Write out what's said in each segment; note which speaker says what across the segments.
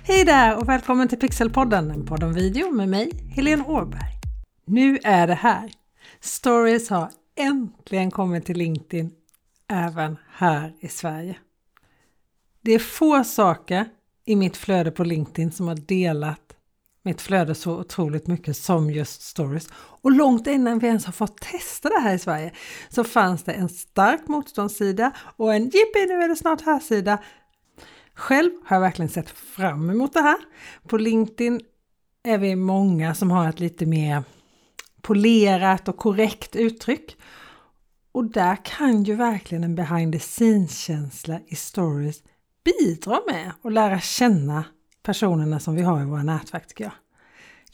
Speaker 1: Hej där och välkommen till Pixelpodden, en podd om video med mig, Helene Åberg. Nu är det här! Stories har äntligen kommit till LinkedIn även här i Sverige. Det är få saker i mitt flöde på LinkedIn som har delat mitt flöde så otroligt mycket som just stories. Och långt innan vi ens har fått testa det här i Sverige så fanns det en stark motståndssida och en jippi nu är det snart här-sida. Själv har jag verkligen sett fram emot det här. På LinkedIn är vi många som har ett lite mer polerat och korrekt uttryck. Och där kan ju verkligen en behind the scenes-känsla i stories bidra med att lära känna personerna som vi har i våra nätverk tycker jag.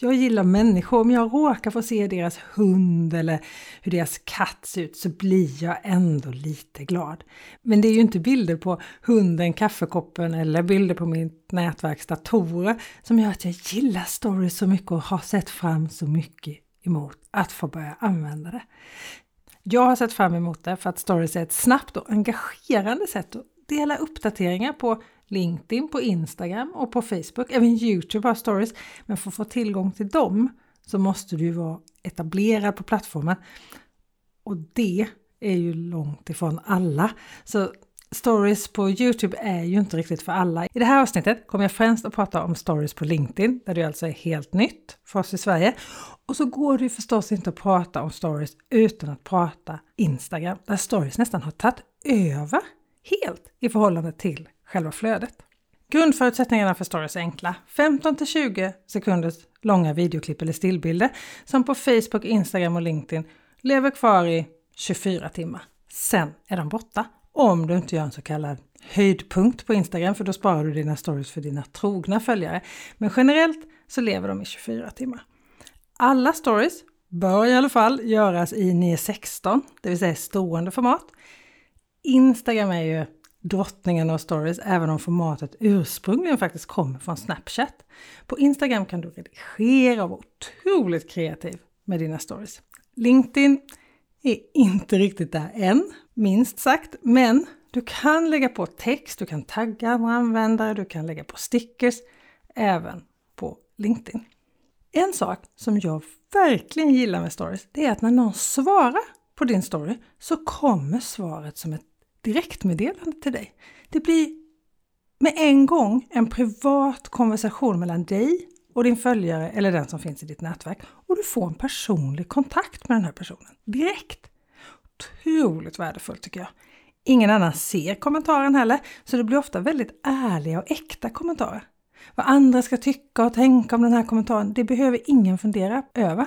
Speaker 1: Jag gillar människor, om jag råkar få se deras hund eller hur deras katt ser ut så blir jag ändå lite glad. Men det är ju inte bilder på hunden, kaffekoppen eller bilder på mitt nätverks datorer som gör att jag gillar stories så mycket och har sett fram så mycket emot att få börja använda det. Jag har sett fram emot det för att stories är ett snabbt och engagerande sätt att dela uppdateringar på LinkedIn, på Instagram och på Facebook. Även Youtube har stories. Men för att få tillgång till dem så måste du vara etablerad på plattformen. Och det är ju långt ifrån alla. Så Stories på Youtube är ju inte riktigt för alla. I det här avsnittet kommer jag främst att prata om stories på LinkedIn, där det alltså är helt nytt för oss i Sverige. Och så går det ju förstås inte att prata om stories utan att prata Instagram, där stories nästan har tagit över helt i förhållande till själva flödet. Grundförutsättningarna för stories är enkla. 15 till 20 sekunders långa videoklipp eller stillbilder som på Facebook, Instagram och LinkedIn lever kvar i 24 timmar. Sen är de borta. Om du inte gör en så kallad höjdpunkt på Instagram för då sparar du dina stories för dina trogna följare. Men generellt så lever de i 24 timmar. Alla stories bör i alla fall göras i 916, det vill säga stående format. Instagram är ju drottningen av stories, även om formatet ursprungligen faktiskt kommer från Snapchat. På Instagram kan du redigera och vara otroligt kreativ med dina stories. LinkedIn är inte riktigt där än, minst sagt, men du kan lägga på text, du kan tagga andra användare, du kan lägga på stickers, även på LinkedIn. En sak som jag verkligen gillar med stories, det är att när någon svarar på din story så kommer svaret som ett direktmeddelande till dig. Det blir med en gång en privat konversation mellan dig och din följare eller den som finns i ditt nätverk och du får en personlig kontakt med den här personen direkt. Otroligt värdefullt tycker jag. Ingen annan ser kommentaren heller, så det blir ofta väldigt ärliga och äkta kommentarer. Vad andra ska tycka och tänka om den här kommentaren, det behöver ingen fundera över.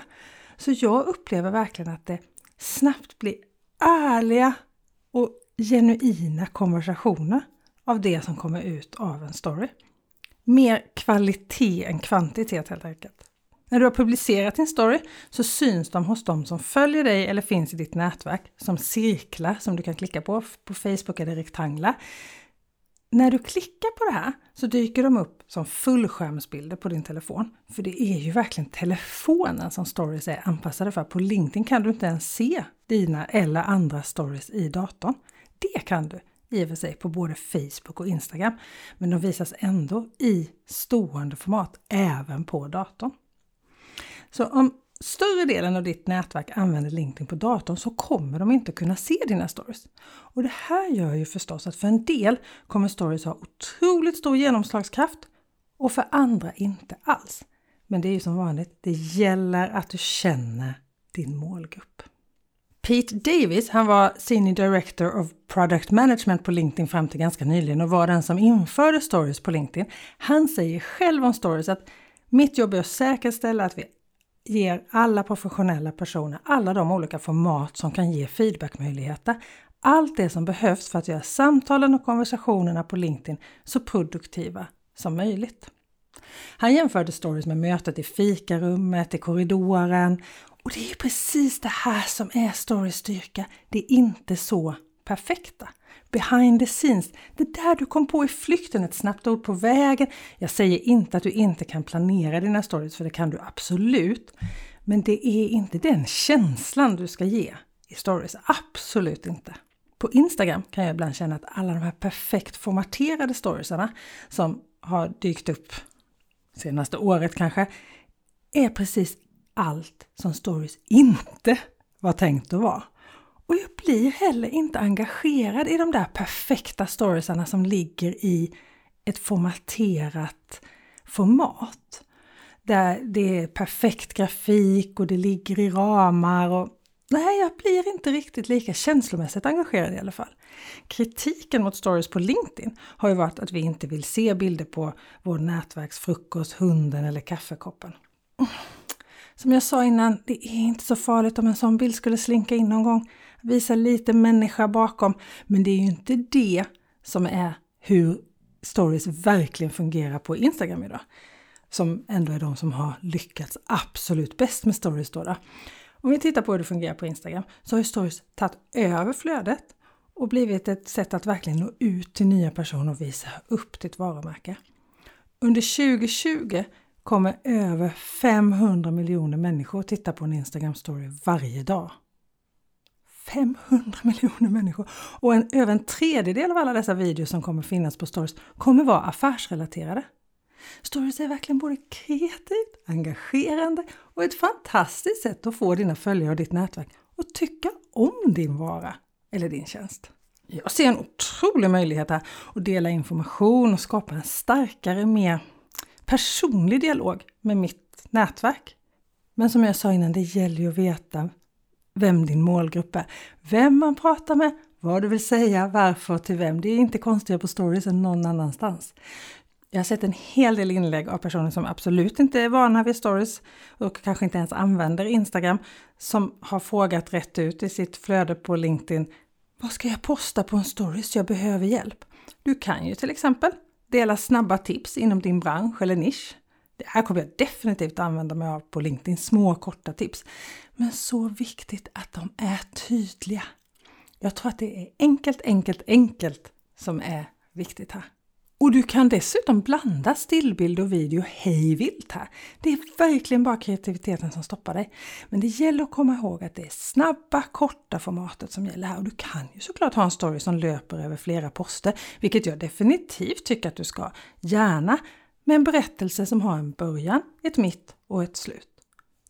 Speaker 1: Så jag upplever verkligen att det snabbt blir ärliga och genuina konversationer av det som kommer ut av en story. Mer kvalitet än kvantitet helt enkelt. När du har publicerat din story så syns de hos de som följer dig eller finns i ditt nätverk som cirklar som du kan klicka på. På Facebook är det rektanglar. När du klickar på det här så dyker de upp som fullskärmsbilder på din telefon. För det är ju verkligen telefonen som stories är anpassade för. På LinkedIn kan du inte ens se dina eller andra stories i datorn. Det kan du i och för sig på både Facebook och Instagram, men de visas ändå i stående format även på datorn. Så om större delen av ditt nätverk använder LinkedIn på datorn så kommer de inte kunna se dina stories. Och det här gör ju förstås att för en del kommer stories ha otroligt stor genomslagskraft och för andra inte alls. Men det är ju som vanligt, det gäller att du känner din målgrupp. Pete Davis, han var Senior Director of Product Management på LinkedIn fram till ganska nyligen och var den som införde stories på LinkedIn. Han säger själv om stories att mitt jobb är att säkerställa att vi ger alla professionella personer alla de olika format som kan ge feedbackmöjligheter. Allt det som behövs för att göra samtalen och konversationerna på LinkedIn så produktiva som möjligt. Han jämförde stories med mötet i fikarummet, i korridoren och det är precis det här som är storystyrka. Det är inte så perfekta. Behind the scenes, det där du kom på i flykten, ett snabbt ord på vägen. Jag säger inte att du inte kan planera dina stories, för det kan du absolut. Men det är inte den känslan du ska ge i stories, absolut inte. På Instagram kan jag ibland känna att alla de här perfekt formaterade storiesarna som har dykt upp senaste året kanske, är precis allt som stories inte var tänkt att vara. Och jag blir heller inte engagerad i de där perfekta storiesarna som ligger i ett formaterat format. Där det är perfekt grafik och det ligger i ramar och nej, jag blir inte riktigt lika känslomässigt engagerad i alla fall. Kritiken mot stories på LinkedIn har ju varit att vi inte vill se bilder på vår nätverksfrukost, hunden eller kaffekoppen. Som jag sa innan, det är inte så farligt om en sån bild skulle slinka in någon gång. Visa lite människa bakom. Men det är ju inte det som är hur stories verkligen fungerar på Instagram idag. Som ändå är de som har lyckats absolut bäst med stories då. då. Om vi tittar på hur det fungerar på Instagram så har ju stories tagit över flödet och blivit ett sätt att verkligen nå ut till nya personer och visa upp ditt varumärke. Under 2020 kommer över 500 miljoner människor titta på en Instagram story varje dag. 500 miljoner människor! Och en, över en tredjedel av alla dessa videos som kommer finnas på stories kommer vara affärsrelaterade. Stories är verkligen både kreativt, engagerande och ett fantastiskt sätt att få dina följare och ditt nätverk att tycka om din vara eller din tjänst. Jag ser en otrolig möjlighet här att dela information och skapa en starkare, mer personlig dialog med mitt nätverk. Men som jag sa innan, det gäller ju att veta vem din målgrupp är. Vem man pratar med, vad du vill säga, varför och till vem. Det är inte konstigare på stories än någon annanstans. Jag har sett en hel del inlägg av personer som absolut inte är vana vid stories och kanske inte ens använder Instagram som har frågat rätt ut i sitt flöde på LinkedIn. Vad ska jag posta på en stories? Jag behöver hjälp. Du kan ju till exempel dela snabba tips inom din bransch eller nisch. Det här kommer jag definitivt använda mig av på LinkedIn, små korta tips. Men så viktigt att de är tydliga. Jag tror att det är enkelt, enkelt, enkelt som är viktigt här. Och du kan dessutom blanda stillbild och video hej vilt här. Det är verkligen bara kreativiteten som stoppar dig. Men det gäller att komma ihåg att det är snabba, korta formatet som gäller här. Och du kan ju såklart ha en story som löper över flera poster, vilket jag definitivt tycker att du ska. Gärna med en berättelse som har en början, ett mitt och ett slut.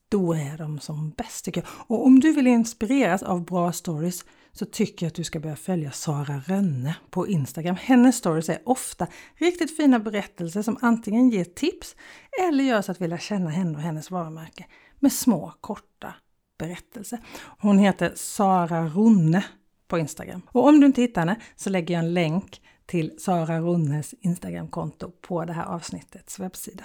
Speaker 1: Då är de som bäst tycker jag. Och om du vill inspireras av bra stories så tycker jag att du ska börja följa Sara Rönne på Instagram. Hennes stories är ofta riktigt fina berättelser som antingen ger tips eller gör så att vi lär känna henne och hennes varumärke med små korta berättelser. Hon heter Sara Ronne på Instagram. Och om du inte hittar henne så lägger jag en länk till Sara Ronnes Instagramkonto på det här avsnittets webbsida.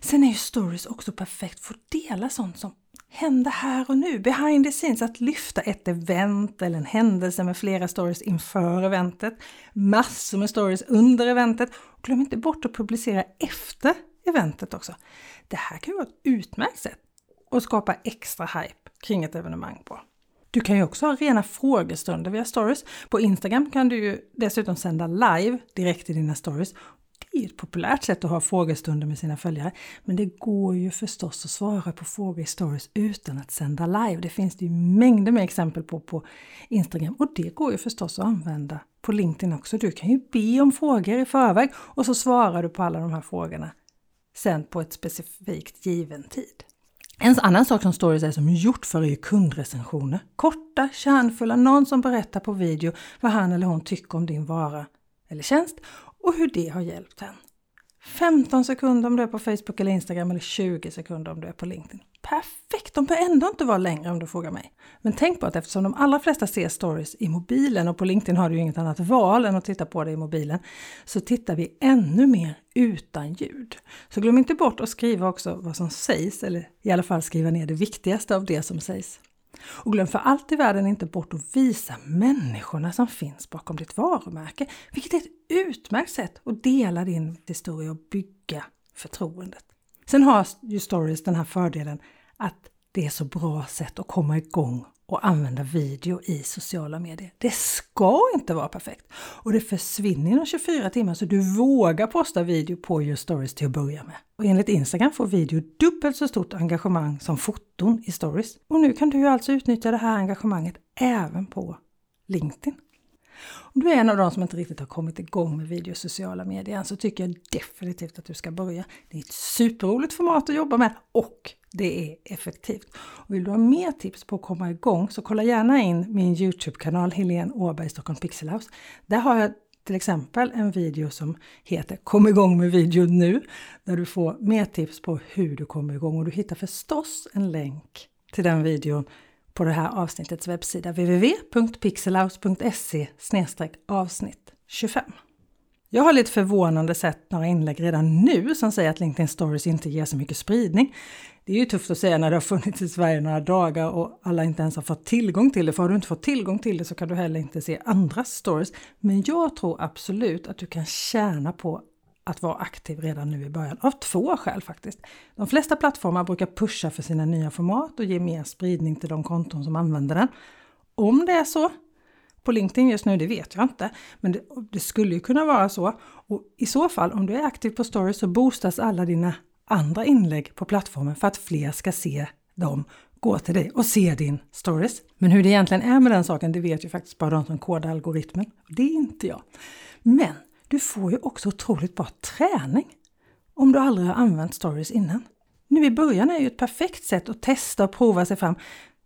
Speaker 1: Sen är ju stories också perfekt för att dela sånt som hända här och nu, behind the scenes, att lyfta ett event eller en händelse med flera stories inför eventet, massor med stories under eventet. Och glöm inte bort att publicera efter eventet också. Det här kan ju vara ett utmärkt sätt att skapa extra hype kring ett evenemang på. Du kan ju också ha rena frågestunder via stories. På Instagram kan du ju dessutom sända live direkt i dina stories det är ett populärt sätt att ha frågestunder med sina följare. Men det går ju förstås att svara på frågor i stories utan att sända live. Det finns det ju mängder med exempel på på Instagram och det går ju förstås att använda på LinkedIn också. Du kan ju be om frågor i förväg och så svarar du på alla de här frågorna sen på ett specifikt given tid. En annan sak som stories är som gjort för är ju kundrecensioner. Korta, kärnfulla, någon som berättar på video vad han eller hon tycker om din vara eller tjänst och hur det har hjälpt henne. 15 sekunder om du är på Facebook eller Instagram eller 20 sekunder om du är på LinkedIn. Perfekt! De behöver ändå inte vara längre om du frågar mig. Men tänk på att eftersom de allra flesta ser stories i mobilen och på LinkedIn har du ju inget annat val än att titta på det i mobilen, så tittar vi ännu mer utan ljud. Så glöm inte bort att skriva också vad som sägs, eller i alla fall skriva ner det viktigaste av det som sägs. Och glöm för allt i världen inte bort att visa människorna som finns bakom ditt varumärke, vilket är ett utmärkt sätt att dela din historia och bygga förtroendet. Sen har ju stories den här fördelen att det är så bra sätt att komma igång och använda video i sociala medier. Det ska inte vara perfekt! Och det försvinner inom 24 timmar så du vågar posta video på your stories till att börja med. Och enligt Instagram får video dubbelt så stort engagemang som foton i stories. Och nu kan du ju alltså utnyttja det här engagemanget även på LinkedIn. Om du är en av de som inte riktigt har kommit igång med video och sociala medier än så tycker jag definitivt att du ska börja. Det är ett superroligt format att jobba med och det är effektivt. Och vill du ha mer tips på att komma igång så kolla gärna in min Youtube-kanal Helene Åberg Stockholm Pixelhouse. Där har jag till exempel en video som heter Kom igång med video nu, där du får mer tips på hur du kommer igång och du hittar förstås en länk till den videon på det här avsnittets webbsida www.pixelhouse.se avsnitt 25. Jag har lite förvånande sett några inlägg redan nu som säger att LinkedIn Stories inte ger så mycket spridning. Det är ju tufft att säga när det har funnits i Sverige några dagar och alla inte ens har fått tillgång till det. För har du inte fått tillgång till det så kan du heller inte se andras stories. Men jag tror absolut att du kan tjäna på att vara aktiv redan nu i början. Av två skäl faktiskt. De flesta plattformar brukar pusha för sina nya format och ge mer spridning till de konton som använder den. Om det är så på LinkedIn just nu, det vet jag inte. Men det, det, skulle ju kunna vara så. Och i så fall, om du är aktiv på stories så boostas alla dina andra inlägg på plattformen för att fler ska se dem gå till dig och se din stories. Men hur det egentligen är med den saken, det vet ju faktiskt bara de som kodar algoritmen. Det är inte jag. Men du får ju också otroligt bra träning om du aldrig har använt stories innan. Nu i början är ju ett perfekt sätt att testa och prova sig fram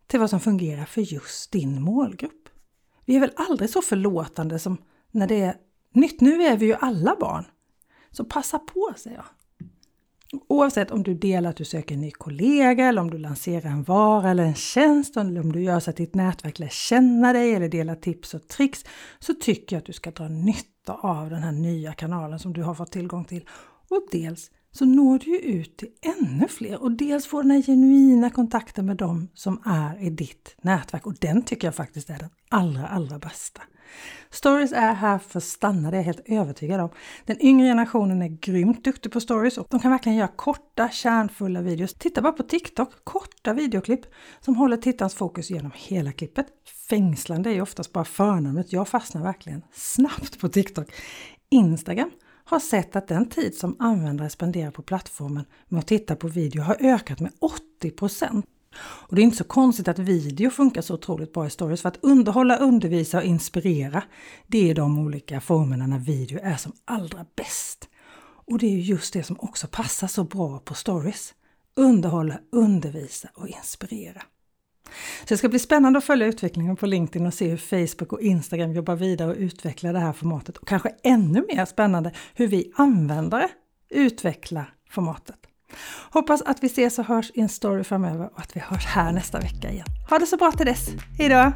Speaker 1: till vad som fungerar för just din målgrupp. Vi är väl aldrig så förlåtande som när det är nytt. Nu är vi ju alla barn. Så passa på, säger jag. Oavsett om du delar att du söker en ny kollega eller om du lanserar en vara eller en tjänst eller om du gör så att ditt nätverk lär känna dig eller delar tips och tricks så tycker jag att du ska dra nytta nytta av den här nya kanalen som du har fått tillgång till. Och dels så når du ju ut till ännu fler och dels får den här genuina kontakten med dem som är i ditt nätverk och den tycker jag faktiskt är den allra, allra bästa. Stories är här för att stanna, det är jag helt övertygad om. Den yngre generationen är grymt duktig på stories och de kan verkligen göra korta, kärnfulla videos. Titta bara på TikTok, korta videoklipp som håller tittarens fokus genom hela klippet. Fängslande är ju oftast bara förnamnet, jag fastnar verkligen snabbt på TikTok. Instagram har sett att den tid som användare spenderar på plattformen med att titta på video har ökat med 80 och det är inte så konstigt att video funkar så otroligt bra i stories för att underhålla, undervisa och inspirera. Det är de olika formerna när video är som allra bäst. Och det är just det som också passar så bra på stories. Underhålla, undervisa och inspirera. Så det ska bli spännande att följa utvecklingen på LinkedIn och se hur Facebook och Instagram jobbar vidare och utvecklar det här formatet. Och kanske ännu mer spännande hur vi användare utvecklar formatet. Hoppas att vi ses och hörs i en story framöver och att vi hörs här nästa vecka igen. Ha det så bra till dess. Hejdå!